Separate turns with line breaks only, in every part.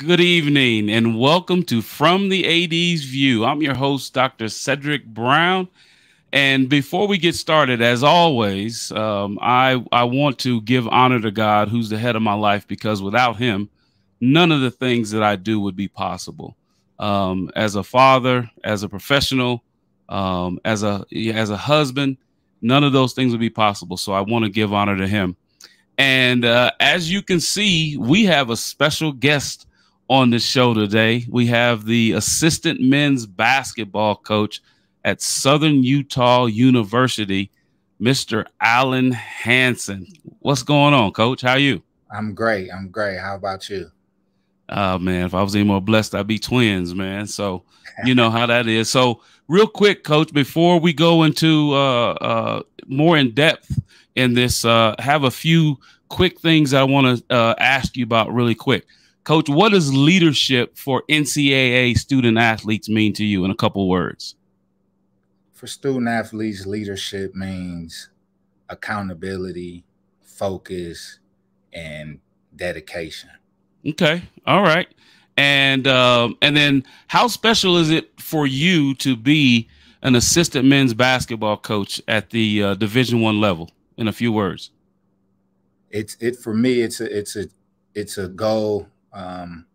Good evening and welcome to From the AD's View. I'm your host, Dr. Cedric Brown. And before we get started, as always, um, I, I want to give honor to God, who's the head of my life, because without him, none of the things that I do would be possible. Um, as a father, as a professional, um, as a as a husband, none of those things would be possible. So I want to give honor to him. And uh, as you can see, we have a special guest on the show today. We have the assistant men's basketball coach at Southern Utah University, Mr. Allen Hansen. What's going on, coach? How are you?
I'm great. I'm great. How about you?
Oh man, if I was any more blessed, I'd be twins, man. So you know how that is. So real quick, coach, before we go into uh, uh, more in depth in this, uh, have a few quick things I want to uh, ask you about really quick. Coach, what does leadership for NCAA student athletes mean to you in a couple words?
For student athletes, leadership means accountability, focus, and dedication.
Okay. All right. And um, and then how special is it for you to be an assistant men's basketball coach at the uh, Division One level? In a few words,
it's it for me. It's a it's a it's a goal um,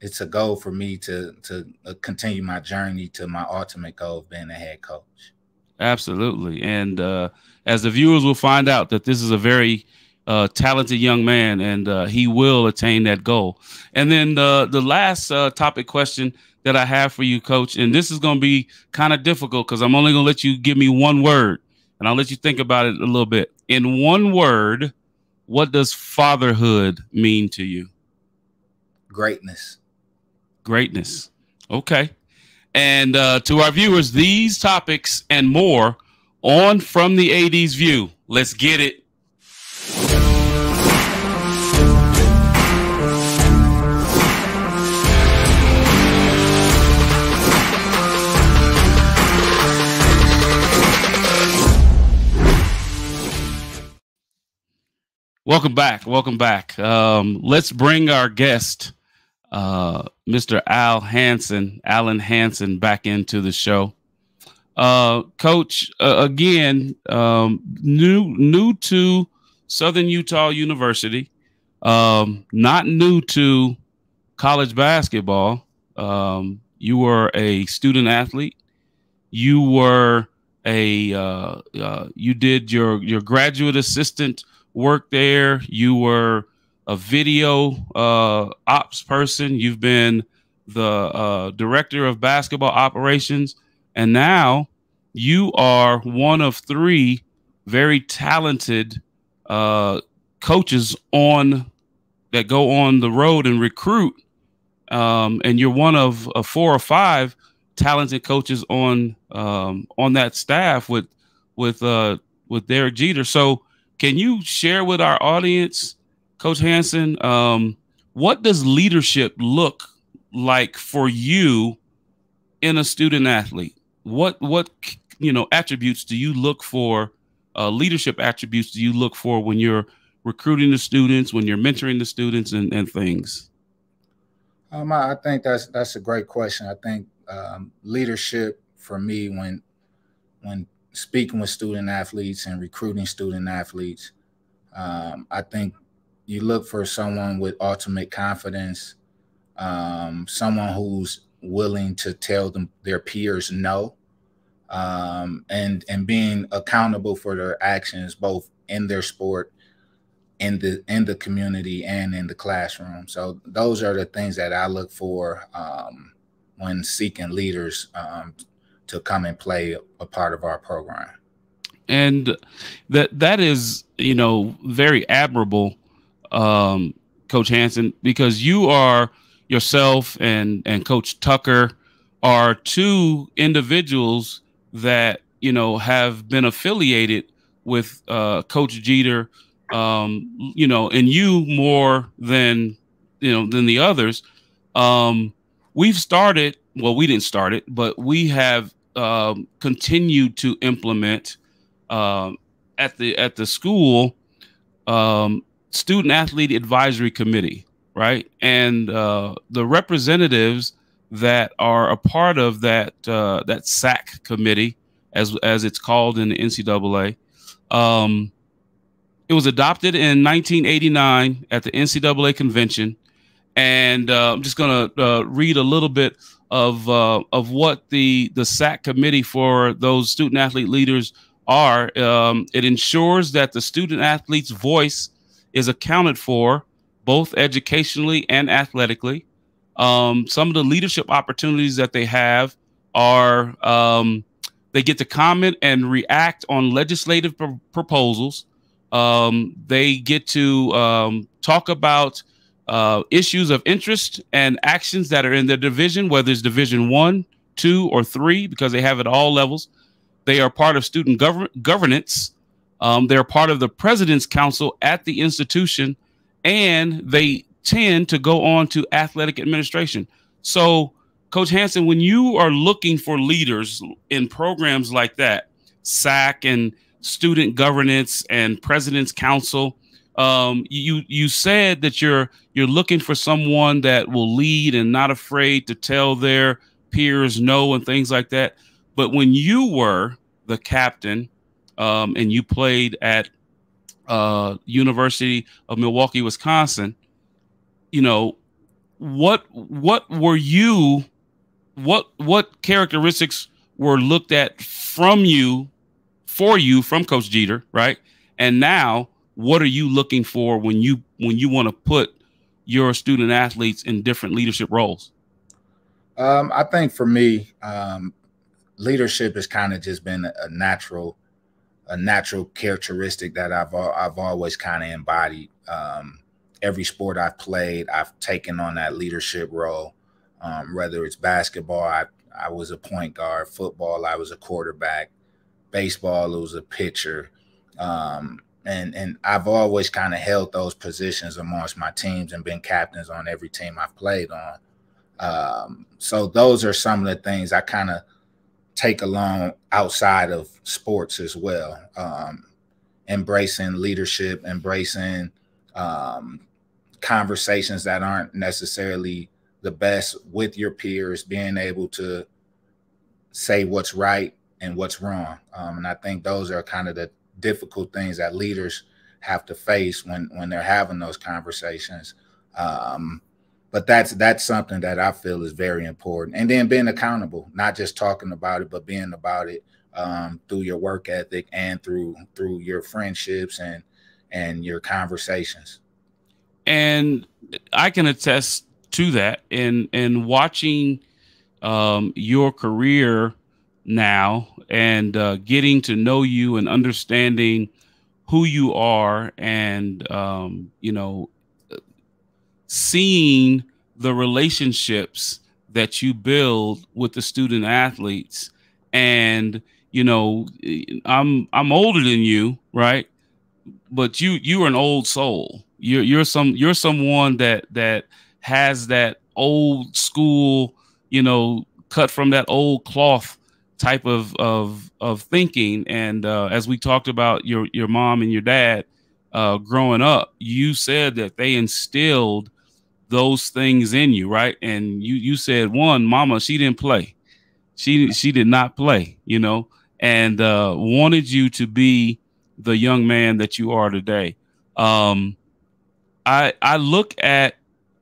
it's a goal for me to to uh, continue my journey to my ultimate goal of being a head coach.
Absolutely, and uh, as the viewers will find out, that this is a very uh, talented young man, and uh, he will attain that goal. And then the the last uh, topic question that I have for you, Coach, and this is going to be kind of difficult because I'm only going to let you give me one word, and I'll let you think about it a little bit. In one word, what does fatherhood mean to you?
Greatness.
Greatness. Okay. And uh, to our viewers, these topics and more on From the AD's View. Let's get it. Welcome back. Welcome back. Um, let's bring our guest uh, Mr. Al Hansen, Allen Hansen, back into the show. Uh, Coach, uh, again, um, new new to Southern Utah University, um, not new to college basketball. Um, you were a student athlete. You were a uh, uh, you did your your graduate assistant work there. You were a video uh, ops person. You've been the uh, director of basketball operations, and now you are one of three very talented uh, coaches on that go on the road and recruit. Um, and you're one of, of, four or five talented coaches on um, on that staff with with uh, with Derek Jeter. So, can you share with our audience? Coach Hansen, um, what does leadership look like for you in a student athlete? What what you know attributes do you look for? Uh, leadership attributes do you look for when you're recruiting the students, when you're mentoring the students, and, and things?
Um, I think that's that's a great question. I think um, leadership for me when when speaking with student athletes and recruiting student athletes, um, I think you look for someone with ultimate confidence, um, someone who's willing to tell them their peers no, um, and and being accountable for their actions both in their sport, in the in the community, and in the classroom. So those are the things that I look for um, when seeking leaders um, to come and play a part of our program.
And that that is you know very admirable um, Coach Hansen, because you are yourself and and Coach Tucker are two individuals that you know have been affiliated with uh, Coach Jeter, um, you know, and you more than you know than the others. Um, we've started. Well, we didn't start it, but we have um, continued to implement um, at the at the school um, student athlete advisory committee. right? And uh, the representatives that are a part of that uh, that SAC committee, as as it's called in the NCAA. Um, it was adopted in 1989 at the NCAA convention, and uh, I'm just going to uh, read a little bit of uh, of what the the SAC committee for those student athlete leaders are. Um, it ensures that the student athlete's voice is accounted for both educationally and athletically. Um, some of the leadership opportunities that they have are um, they get to comment and react on legislative pr- proposals. Um, they get to um, talk about uh, issues of interest and actions that are in their division, whether it's Division One, Two, or Three, because they have it all levels. They are part of student gov- governance. Um, they're part of the president's council at the institution, and they tend to go on to athletic administration. So, Coach Hansen, when you are looking for leaders in programs like that, SAC and student governance and president's council, um, you you said that you're you're looking for someone that will lead and not afraid to tell their peers no and things like that. But when you were the captain um, and you played at uh, University of Milwaukee, Wisconsin, you know, what what were you what what characteristics were looked at from you for you from Coach Jeter, right? And now what are you looking for when you when you want to put your student athletes in different leadership roles?
Um, I think for me, um, leadership has kind of just been a natural, a natural characteristic that I've I've always kind of embodied. Um, every sport I've played, I've taken on that leadership role. Um, whether it's basketball, I, I was a point guard. Football, I was a quarterback. Baseball, it was a pitcher. Um, and and I've always kind of held those positions amongst my teams and been captains on every team I've played on. Um, so those are some of the things I kind of take along outside of sports as well. Um, embracing leadership, embracing um, conversations that aren't necessarily the best with your peers, being able to say what's right and what's wrong. Um, and I think those are kind of the difficult things that leaders have to face when when they're having those conversations. Um, but that's that's something that I feel is very important. And then being accountable, not just talking about it, but being about it um, through your work ethic and through through your friendships and and your conversations.
And I can attest to that in in watching um, your career now and uh, getting to know you and understanding who you are and um, you know seeing the relationships that you build with the student athletes. And you know i'm i'm older than you right? But you you are an old soul. You're you're some you're someone that that has that old school, you know, cut from that old cloth type of of of thinking. And uh, as we talked about your your mom and your dad uh, growing up, you said that they instilled those things in you, right? And you you said one, mama, she didn't play. She she did not play, you know, and uh, wanted you to be the young man that you are today. Um, I I look at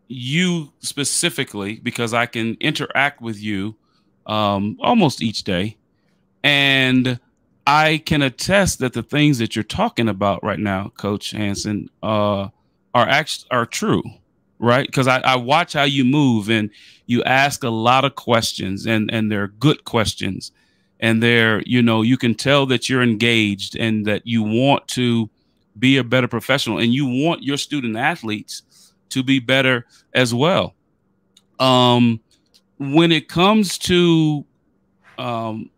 you specifically because I can interact with you um, almost each day, and I can attest that the things that you're talking about right now, Coach Hansen, uh, are actually are true, right? Because I, I watch how you move and you ask a lot of questions, and and they're good questions, and they're you know you can tell that you're engaged and that you want to be a better professional and you want your student athletes to be better as well. Um, when it comes to um,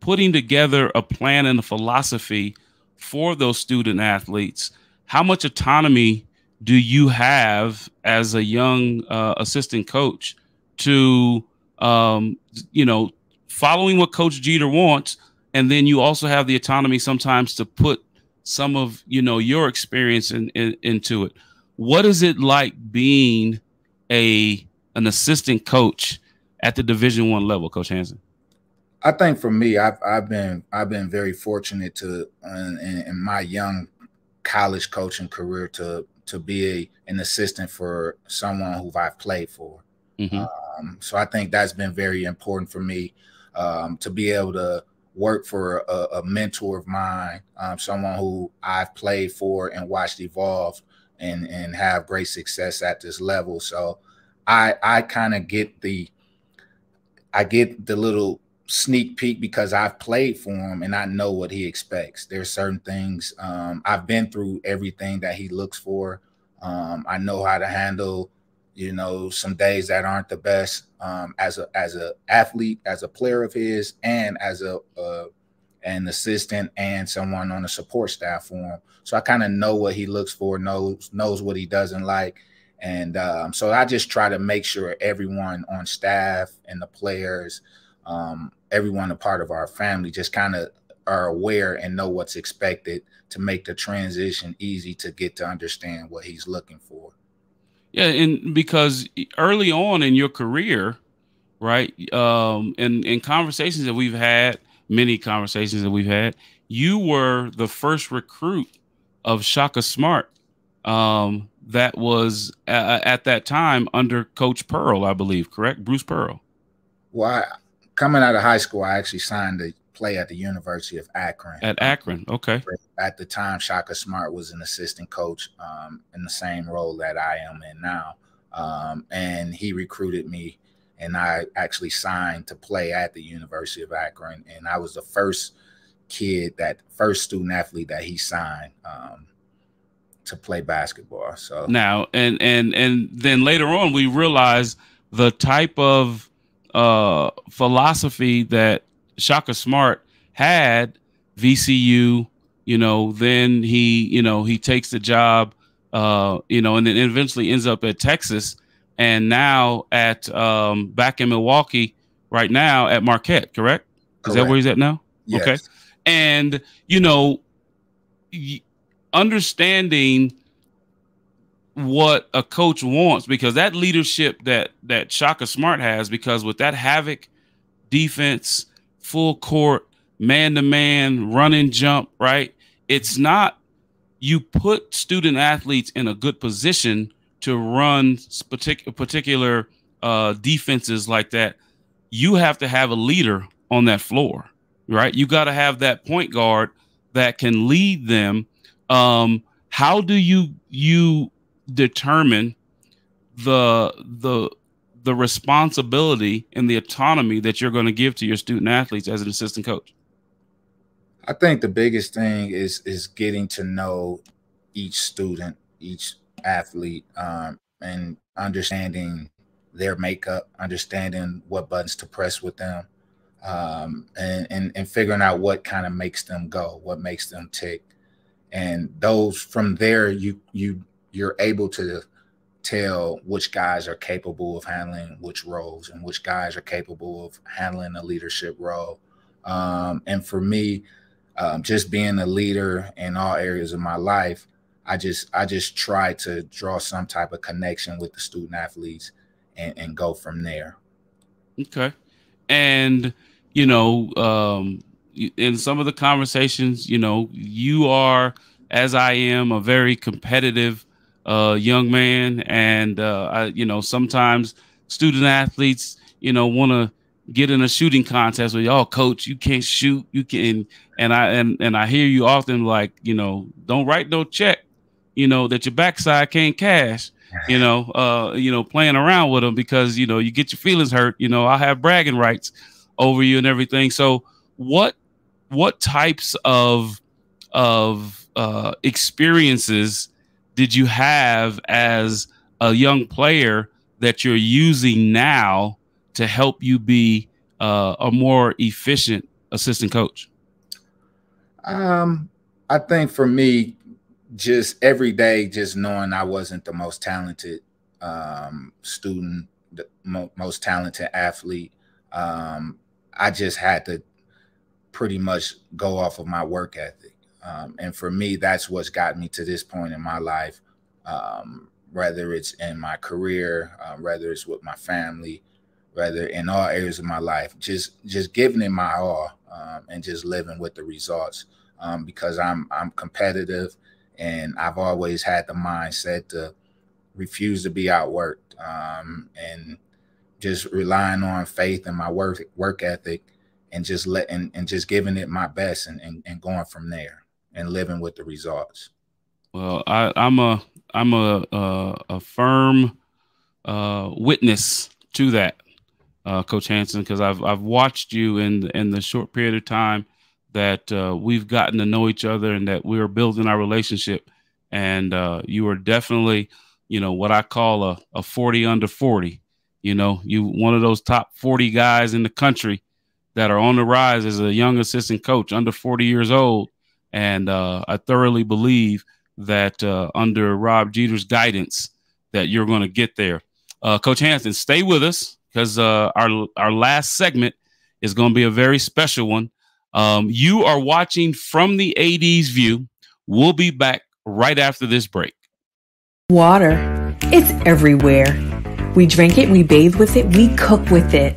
putting together a plan and a philosophy for those student athletes, how much autonomy do you have as a young uh, assistant coach to, um, you know, following what Coach Jeter wants, and then you also have the autonomy sometimes to put some of you know your experience in, in, into it. what is it like being a an assistant coach at the Division One level, Coach Hansen?
I think for me, I've I've been I've been very fortunate to in, in my young college coaching career to to be a, an assistant for someone who I've played for. Mm-hmm. Um, so I think that's been very important for me um, to be able to work for a, a mentor of mine, um, someone who I've played for and watched evolve and and have great success at this level. So I I kind of get the I get the little sneak peek because I've played for him and I know what he expects. There's certain things um, I've been through everything that he looks for. Um, I know how to handle you know, some days that aren't the best um, as a as a athlete, as a player of his, and as a uh, an assistant and someone on the support staff for him. So I kind of know what he looks for, knows knows what he doesn't like, and um, so I just try to make sure everyone on staff and the players, um, everyone a part of our family, just kind of are aware and know what's expected to make the transition easy to get to understand what he's looking for.
Yeah, and because early on in your career, right, um, in in conversations that we've had, many conversations that we've had, you were the first recruit of Shaka Smart. Um, that was uh, at that time under Coach Pearl, I believe, correct? Bruce Pearl.
Well, I, coming out of high school, I actually signed a play at the University of Akron.
At Akron, okay.
At the time, Shaka Smart was an assistant coach um, in the same role that I am in now. Um, and he recruited me, and I actually signed to play at the University of Akron. And I was the first kid, that first student athlete that he signed um, to play basketball. So
now, and and and then later on, we realized the type of uh, philosophy that Shaka Smart had VCU, you know, then he, you know, he takes the job, uh, you know, and then eventually ends up at Texas and now at um, back in Milwaukee right now at Marquette, correct? Is correct. that where he's at now?
Yes.
Okay. And, you know, understanding what a coach wants because that leadership that that Shaka Smart has because with that havoc defense full court, man to man, run and jump, right? It's not you put student athletes in a good position to run particular particular uh, defenses like that. You have to have a leader on that floor, right? You got to have that point guard that can lead them. Um, how do you you determine the the the responsibility and the autonomy that you're going to give to your student athletes as an assistant coach?
I think the biggest thing is is getting to know each student, each athlete, um, and understanding their makeup, understanding what buttons to press with them, um, and, and and figuring out what kind of makes them go, what makes them tick, and those from there you you you're able to tell which guys are capable of handling which roles and which guys are capable of handling a leadership role. Um, and for me, um, just being a leader in all areas of my life, I just I just try to draw some type of connection with the student athletes and, and go from there.
Okay, and you know, um, in some of the conversations, you know, you are as I am a very competitive uh, young man, and uh, I, you know sometimes student athletes, you know, want to get in a shooting contest with y'all, coach, you can't shoot, you can, and I and and I hear you often like, you know, don't write no check, you know, that your backside can't cash, you know, uh, you know, playing around with them because you know you get your feelings hurt, you know, I have bragging rights over you and everything. So what what types of of uh, experiences did you have as a young player that you're using now to help you be uh, a more efficient assistant coach?
Um, I think for me, just every day, just knowing I wasn't the most talented um, student, the mo- most talented athlete, um, I just had to pretty much go off of my work ethic. Um, and for me, that's what's got me to this point in my life. um, whether it's in my career, uh, whether it's with my family, whether in all areas of my life, just just giving it my all um, and just living with the results. Um, because I'm I'm competitive, and I've always had the mindset to refuse to be outworked, um, and just relying on faith and my work work ethic, and just letting and just giving it my best, and, and, and going from there, and living with the results.
Well, I, am a I'm a a, a firm uh, witness to that, uh, Coach Hansen, because I've I've watched you in in the short period of time that uh, we've gotten to know each other and that we are building our relationship. And uh, you are definitely, you know, what I call a, a 40 under 40. You know, you one of those top 40 guys in the country that are on the rise as a young assistant coach under 40 years old. And uh, I thoroughly believe that uh, under Rob Jeter's guidance that you're going to get there. Uh, Coach Hansen, stay with us because uh, our our last segment is going to be a very special one. Um, you are watching from the AD's view. We'll be back right after this break.
Water. It's everywhere. We drink it, we bathe with it, we cook with it.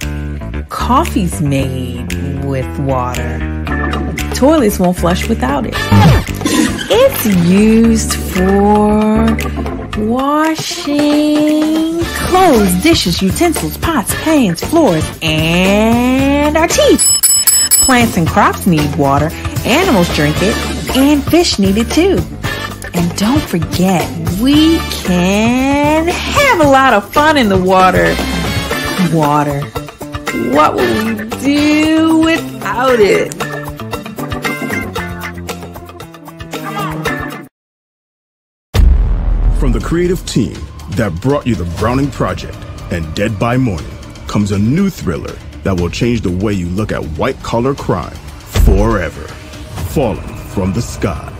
Coffee's made with water. Toilets won't flush without it. It's used for washing clothes, dishes, utensils, pots, pans, floors, and our teeth. Plants and crops need water, animals drink it, and fish need it too. And don't forget, we can have a lot of fun in the water. Water. What will we do without it?
From the creative team that brought you the Browning Project and Dead by Morning comes a new thriller that will change the way you look at white collar crime forever. Falling from the sky.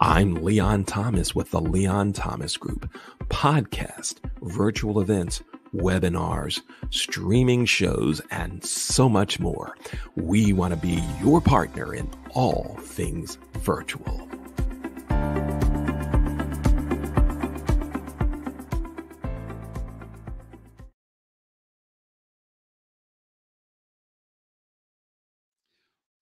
I'm Leon Thomas with the Leon Thomas Group. Podcast, virtual events, webinars, streaming shows, and so much more. We want to be your partner in all things virtual.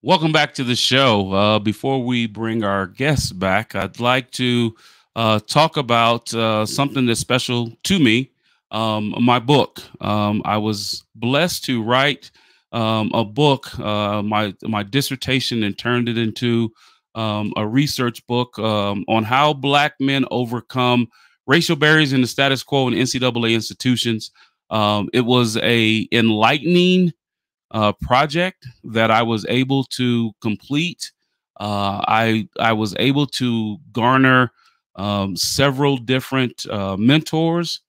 Welcome back to the show. Uh, before we bring our guests back, I'd like to uh, talk about uh, something that's special to me um, my book. Um, I was blessed to write um, a book, uh, my, my dissertation, and turned it into um, a research book um, on how Black men overcome racial barriers in the status quo in NCAA institutions. Um, it was a enlightening uh, project that I was able to complete. Uh, I I was able to garner um, several different uh, mentors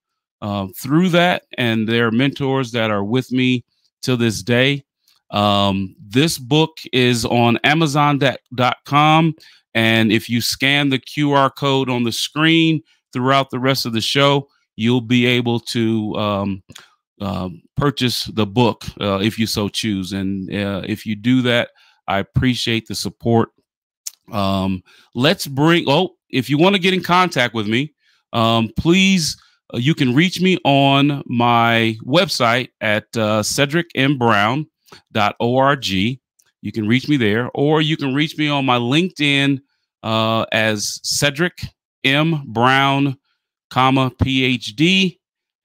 uh, through that, and there are mentors that are with me to this day. Um, this book is on Amazon.com, and if you scan the QR code on the screen throughout the rest of the show, you'll be able to um, um, purchase the book uh, if you so choose. And uh, if you do that, I appreciate the support. Um, let's bring, oh, if you want to get in contact with me, um, please, uh, you can reach me on my website at uh, cedricmbrown.org. You can reach me there, or you can reach me on my LinkedIn uh, as Cedric M. Brown, comma, PhD.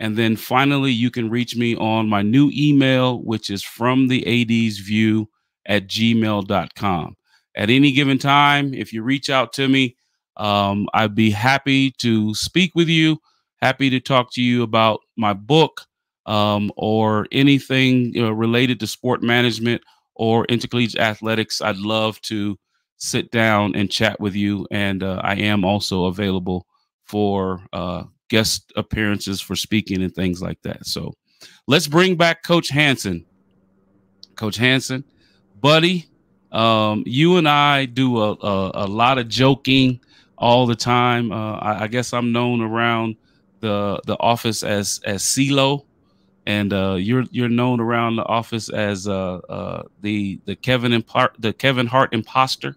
And then finally, you can reach me on my new email, which is from the AD's view at gmail.com. At any given time, if you reach out to me, um, I'd be happy to speak with you, happy to talk to you about my book um, or anything you know, related to sport management or intercollegiate athletics. I'd love to sit down and chat with you. And uh, I am also available for uh, guest appearances for speaking and things like that. So let's bring back Coach Hansen. Coach Hansen, buddy, Um, you and I do a, a, a, lot of joking all the time. Uh, I, I, guess I'm known around the the office as as CeeLo, and uh, you're you're known around the office as uh, uh, the the Kevin Impar- the Kevin Hart imposter,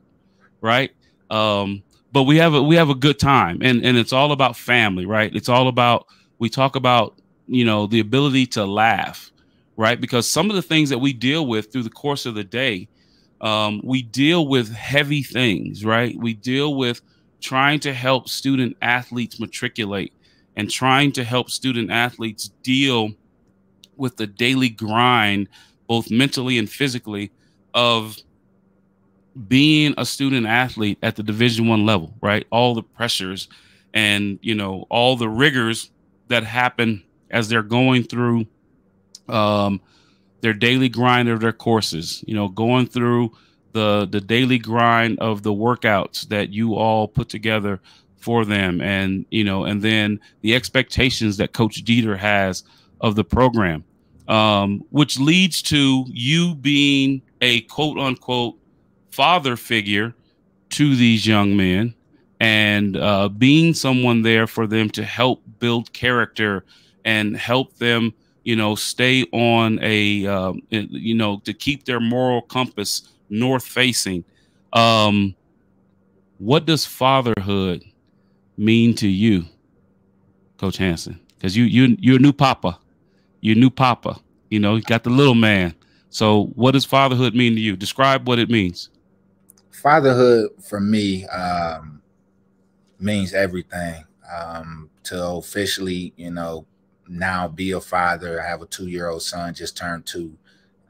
right? Um, but we have a we have a good time, and and it's all about family, right? It's all about we talk about you know the ability to laugh, right? Because some of the things that we deal with through the course of the day, um, we deal with heavy things, right? We deal with trying to help student athletes matriculate and trying to help student athletes deal with the daily grind, both mentally and physically, of being a student athlete at the division one level right? All the pressures and you know all the rigors that happen as they're going through um, their daily grind of their courses you know going through the the daily grind of the workouts that you all put together for them and you know and then the expectations that coach Jeter has of the program um, which leads to you being a quote unquote father figure to these young men and uh, being someone there for them to help build character and help them you know stay on a um, you know to keep their moral compass north facing um, what does fatherhood mean to you coach hansen because you you you're a new papa. You're a new papa. You know you got the little man. So what does fatherhood mean to you? Describe what it means
fatherhood for me um, means everything. Um, to officially, you know, now be a father. I have a two-year-old son, just turned two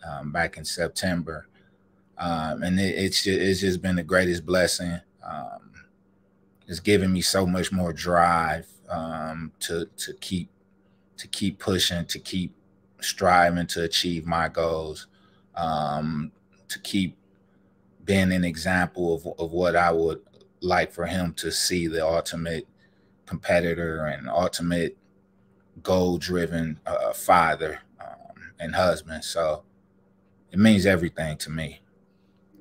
um, back in September, um, and it, it's just, it's just been the greatest blessing. Um, it's given me so much more drive um, to to keep to keep pushing, to keep striving to achieve my goals, to keep being an example of, of what I would like for him to see the ultimate competitor and ultimate goal driven uh, father um, and husband. So it means everything to me.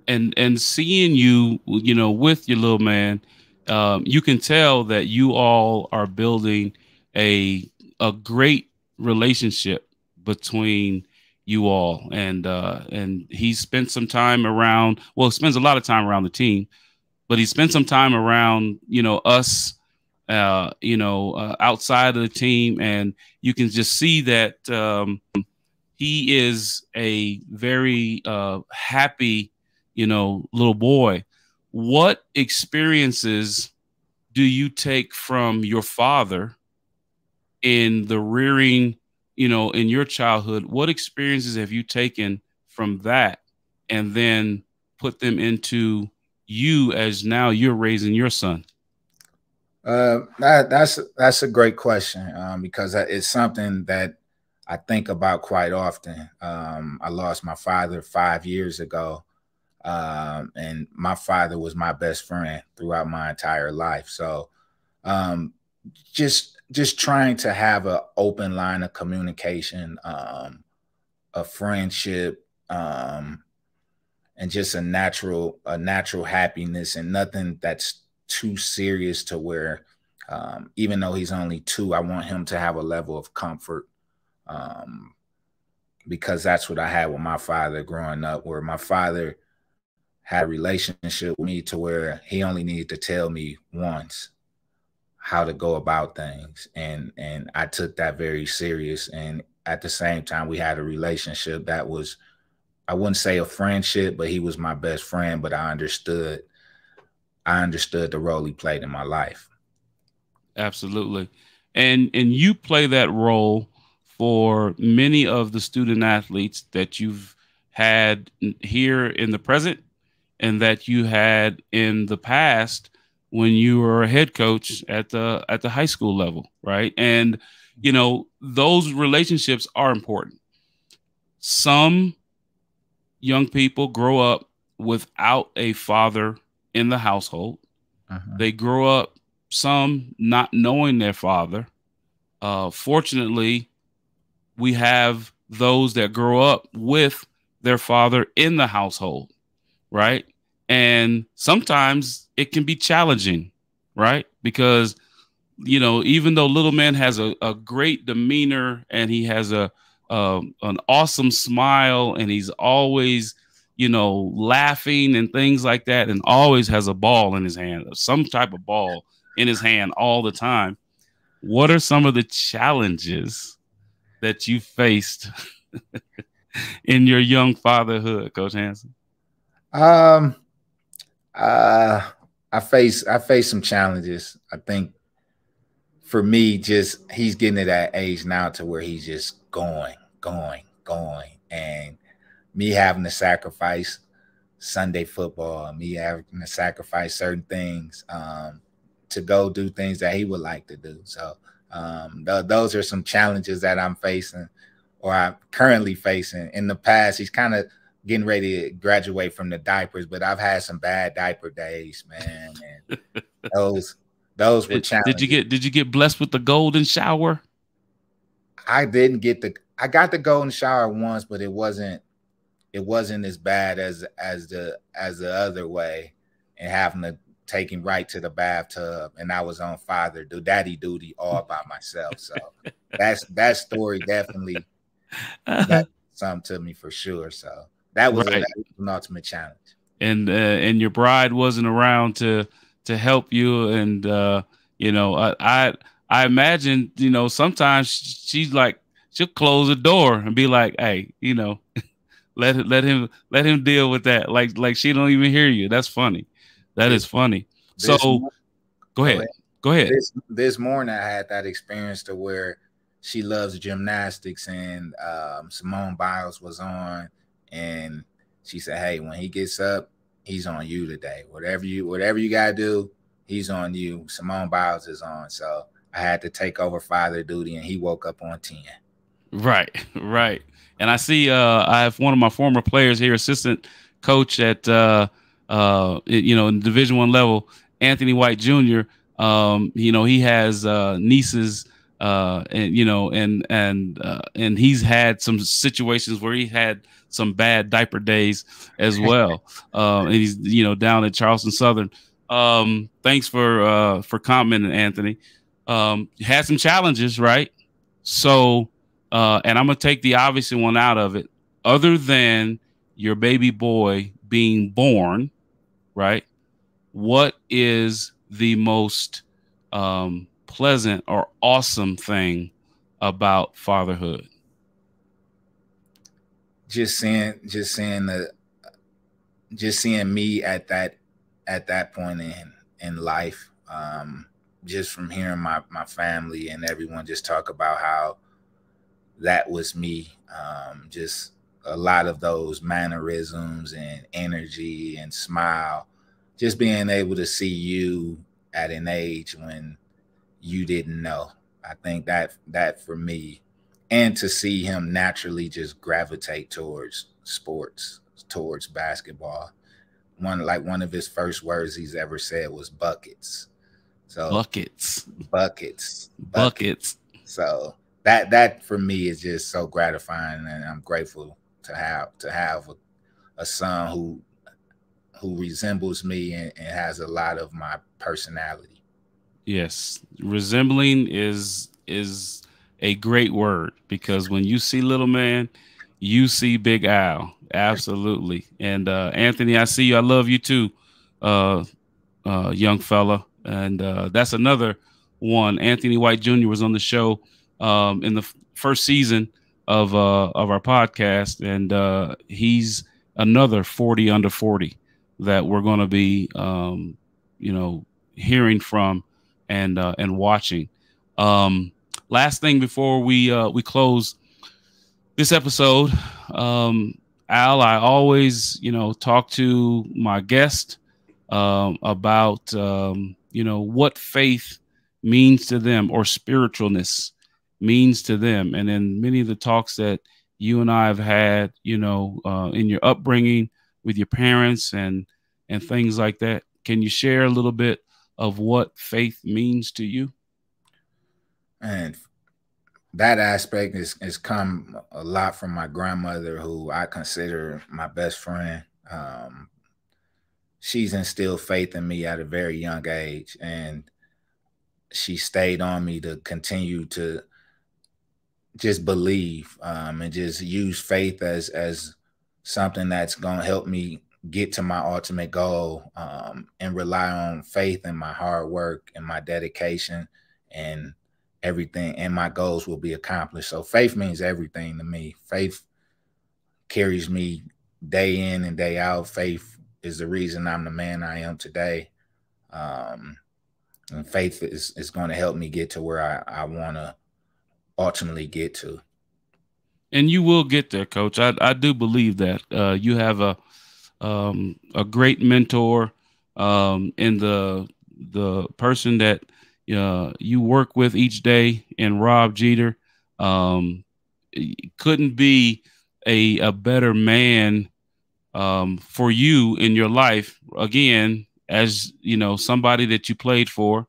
And and seeing you, you know, with your little man, um, you can tell that you all are building a a great relationship between you all. And uh and he spent some time around well spends a lot of time around the team but he spent some time around you know us uh you know uh, outside of the team. And you can just see that um he is a very uh happy you know little boy. What experiences do you take from your father in the rearing you know, in your childhood, what experiences have you taken from that and then put them into you as now you're raising your son?
Uh, that, that's that's a great question um, because it's something that I think about quite often. Um, I lost my father five years ago, um, and my father was my best friend throughout my entire life. So, um, just just trying to have an open line of communication, um, a friendship, um, and just a natural a natural happiness and nothing that's too serious to where um, even though he's only two, I want him to have a level of comfort um, because that's what I had with my father growing up, where my father had a relationship with me to where he only needed to tell me once how to go about things. And and I took that very serious. And at the same time we had a relationship that was I wouldn't say a friendship but he was my best friend but I understood I understood the role he played in my life.
Absolutely. And and you play that role for many of the student athletes that you've had here in the present and that you had in the past when you were a head coach at the at the high school level, right? And you know, those relationships are important. Some young people grow up without a father in the household. Uh-huh. They grow up some not knowing their father. Uh, fortunately, we have those that grow up with their father in the household right? And sometimes it can be challenging, right? Because you know, even though little man has a, a great demeanor and he has a um, an awesome smile and he's always you know laughing and things like that and always has a ball in his hand some type of ball in his hand all the time what are some of the challenges that you faced in your young fatherhood coach hansen
um uh i face i face some challenges i think for me, just he's getting to that age now to where he's just going, going, going, and me having to sacrifice Sunday football, me having to sacrifice certain things um, to go do things that he would like to do. So um, th- those are some challenges that I'm facing, or I'm currently facing. In the past, he's kind of getting ready to graduate from the diapers, but I've had some bad diaper days, man. And those those were challenges.
Did you get did you get blessed with the golden shower?
I didn't get the I got the golden shower once, but it wasn't it wasn't as bad as as the as the other way and having to take him right to the bathtub and I was on father do daddy duty all by myself. So that's that story definitely some to me for sure. So that was, right. a, that was an ultimate challenge.
And uh, and your bride wasn't around to to help you. And uh, you know, I, I I imagine you know sometimes she's like she'll close the door and be like, "Hey, you know, let let him let him deal with that." Like like she don't even hear you. That's funny. That is funny. This so go ahead. Go ahead.
This, this morning I had that experience to where she loves gymnastics and um, Simone Biles was on and she said, Hey, when he gets up, he's on you today. Whatever you whatever you gotta do, he's on you. Simone Biles is on. So I had to take over father duty and he woke up on 10.
Right, right. And I see uh I have one of my former players here, assistant coach at uh uh you know in division one level, Anthony White Jr. Um, you know, he has uh nieces uh and you know and and uh, and he's had some situations where he had some bad diaper days as well. uh, and he's you know down at Charleston Southern. Um, thanks for uh, for commenting, Anthony. Um, had some challenges, right? So, uh, and I'm gonna take the obvious one out of it. Other than your baby boy being born, right? What is the most um, pleasant or awesome thing about fatherhood?
Just seeing just seeing the just seeing me at that at that point in in life um just from hearing my my family and everyone just talk about how that was me um just a lot of those mannerisms and energy and smile just being able to see you at an age when you didn't know. I think that that for me and to see him naturally just gravitate towards sports, towards basketball. One like one of his first words he's ever said was buckets.
So buckets,
buckets,
buckets. buckets.
So that that for me is just so gratifying, and I'm grateful to have to have a, a son who who resembles me and, and has a lot of my personality.
Yes, resembling is is a great word because when you see little man, you see Big Al. Absolutely. And uh, Anthony, I see you. I love you too, uh, uh, young fella. And uh, that's another one. Anthony White Jr. was on the show um, in the f- first season of uh, of our podcast, and uh, he's another forty under forty that we're going to be, um, you know, hearing from and and watching. Um, last thing before we uh, we close this episode, um, Al, I always you know talk to my guest um, about um, you know what faith means to them or spiritualness means to them, and in many of the talks that you and I have had, you know, uh, in your upbringing with your parents and and things like that. Can you share a little bit of what faith means to you?
And that aspect is has come a lot from my grandmother, who I consider my best friend. Um, she's instilled faith in me at a very young age, and she stayed on me to continue to just believe um, and just use faith as as something that's going to help me get to my ultimate goal um, and rely on faith and my hard work and my dedication and everything and my goals will be accomplished. So faith means everything to me. Faith carries me day in and day out. Faith is the reason i'm the man i am today. Um, and faith is, is going to help me get to where i, I want to ultimately get to.
And you will get there coach. I, I do believe that uh, you have a um, a great mentor um, in the the person that uh, you work with each day and Rob Jeter. Um, couldn't be a, a better man um, for you in your life. Again, as you know, somebody that you played for,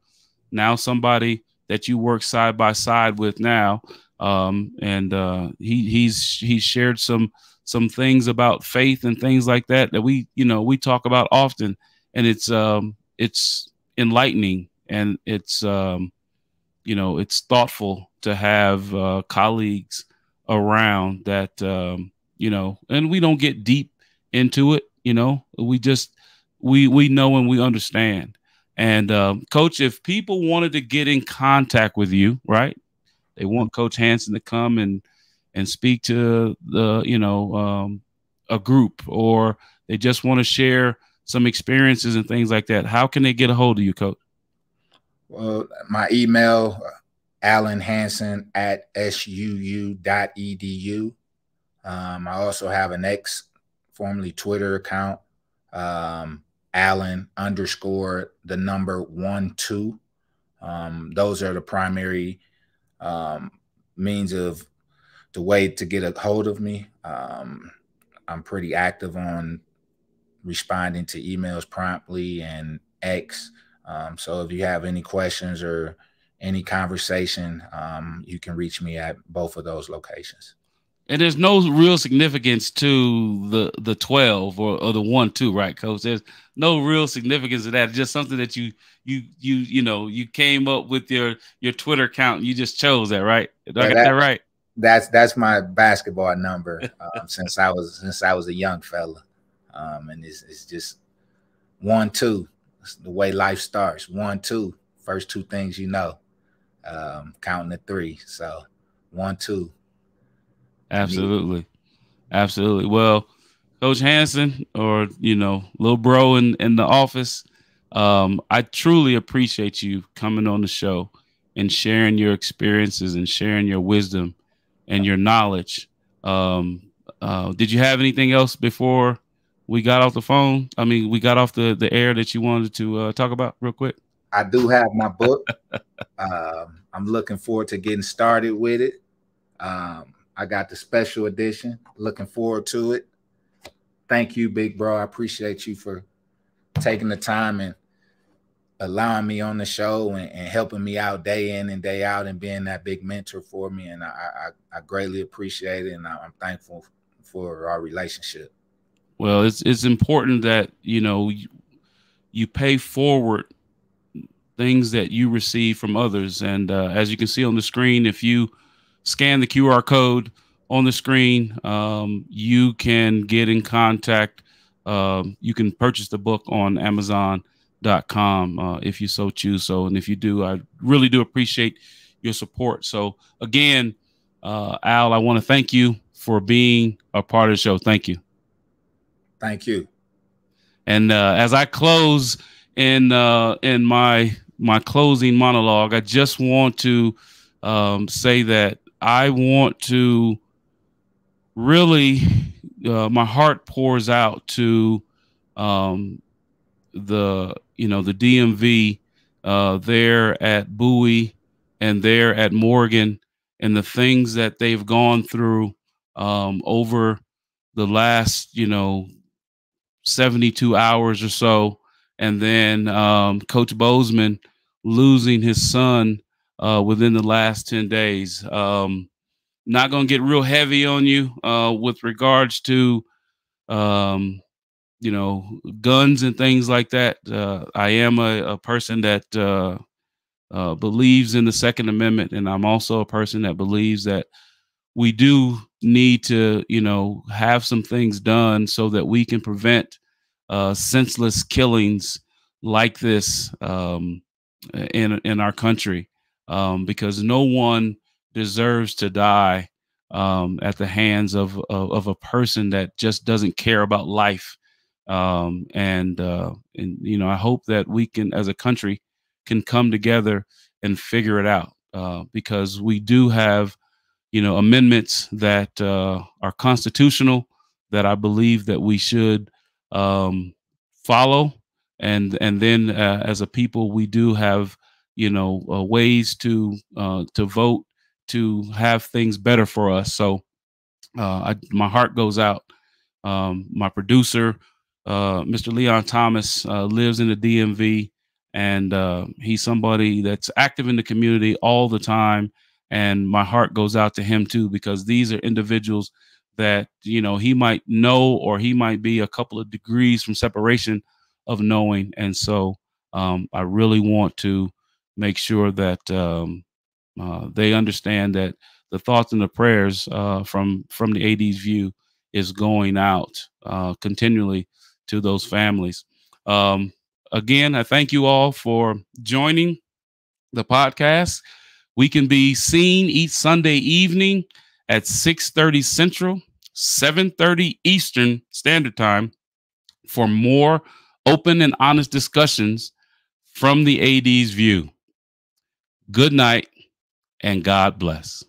now somebody that you work side by side with now. Um, and uh, he he's he's shared some some things about faith and things like that that we you know we talk about often, and it's um, it's enlightening and it's um, you know it's thoughtful to have uh, colleagues around that um, you know, and we don't get deep into it. You know, we just we we know and we understand. And um, coach, if people wanted to get in contact with you, right? They want Coach Hansen to come and and speak to the you know um, a group, or they just want to share some experiences and things like that. How can they get a hold of you, Coach?
Well, my email, Allen Hansen at suu.edu. Um, I also have an ex, formerly Twitter account, um, Allen underscore the number one two. Um, those are the primary um, means of the way to get a hold of me. Um, I'm pretty active on responding to emails promptly and X. Um, so if you have any questions or any conversation, um, you can reach me at both of those locations.
And there's no real significance to the the 12 or, or the one two, right, coach? There's no real significance to that. It's just something that you you you you know you came up with your your Twitter account. You just chose that, right? Did yeah, I get that, that, right?
That's that's my basketball number um, since I was since I was a young fella, um, and it's it's just one two the way life starts. One, two, first two things you know. Um, counting to three. So one, two.
Absolutely. Absolutely. Well, Coach Hansen or you know, little bro in, in the office, um, I truly appreciate you coming on the show and sharing your experiences and sharing your wisdom and your knowledge. Um, uh, did you have anything else before we got off the phone? I mean, we got off the the air that you wanted to uh, talk about real quick.
I do have my book. um, I'm looking forward to getting started with it. Um, I got the special edition. Looking forward to it. Thank you, big bro. I appreciate you for taking the time and allowing me on the show and, and, helping me out day in and day out and being that big mentor for me. And I, I, I greatly appreciate it. And I'm thankful for our relationship.
Well, it's it's important that you know you, you pay forward things that you receive from others, and uh, as you can see on the screen, if you scan the QR code on the screen, um, you can get in contact. Um, you can purchase the book on Amazon.com uh, if you so choose. So, and if you do, I really do appreciate your support. So, again, uh, Al, I want to thank you for being a part of the show. Thank you.
Thank you.
And uh, as I close in uh, in my my closing monologue, I just want to um, say that I want to really uh, my heart pours out to um, the you know the DMV uh, there at Bowie and there at Morgan and the things that they've gone through um, over the last you know 72 hours or so. And then um, Coach Bozeman losing his son uh, within the last 10 days. Um, not going to get real heavy on you uh, with regards to, um, you know, guns and things like that. Uh, I am a, a person that uh, uh, believes in the Second Amendment, and I'm also a person that believes that we do need to, you know, have some things done so that we can prevent uh, senseless killings like this um, in in our country, um, because no one deserves to die um, at the hands of, of, of a person that just doesn't care about life. Um, and uh, and you know, I hope that we can, as a country, can come together and figure it out uh, because we do have, you know, amendments that uh, are constitutional that I believe that we should um, follow, and and then uh, as a people, we do have, you know, uh, ways to uh, to vote to have things better for us. So uh, I, my heart goes out. Um, my producer, uh, Mr. Leon Thomas, lives in the DMV, and he's somebody that's active in the community all the time. And my heart goes out to him too, because these are individuals that you know he might know, or he might be a couple of degrees from separation of knowing. And so um, I really want to make sure that um, uh, they understand that the thoughts and the prayers uh, from from the AD's view is going out uh, continually to those families. Um, again, I thank you all for joining the podcast. We can be seen each Sunday evening at 6:30 Central, 7:30 Eastern Standard Time for more open and honest discussions from the AD's view. Good night and God bless.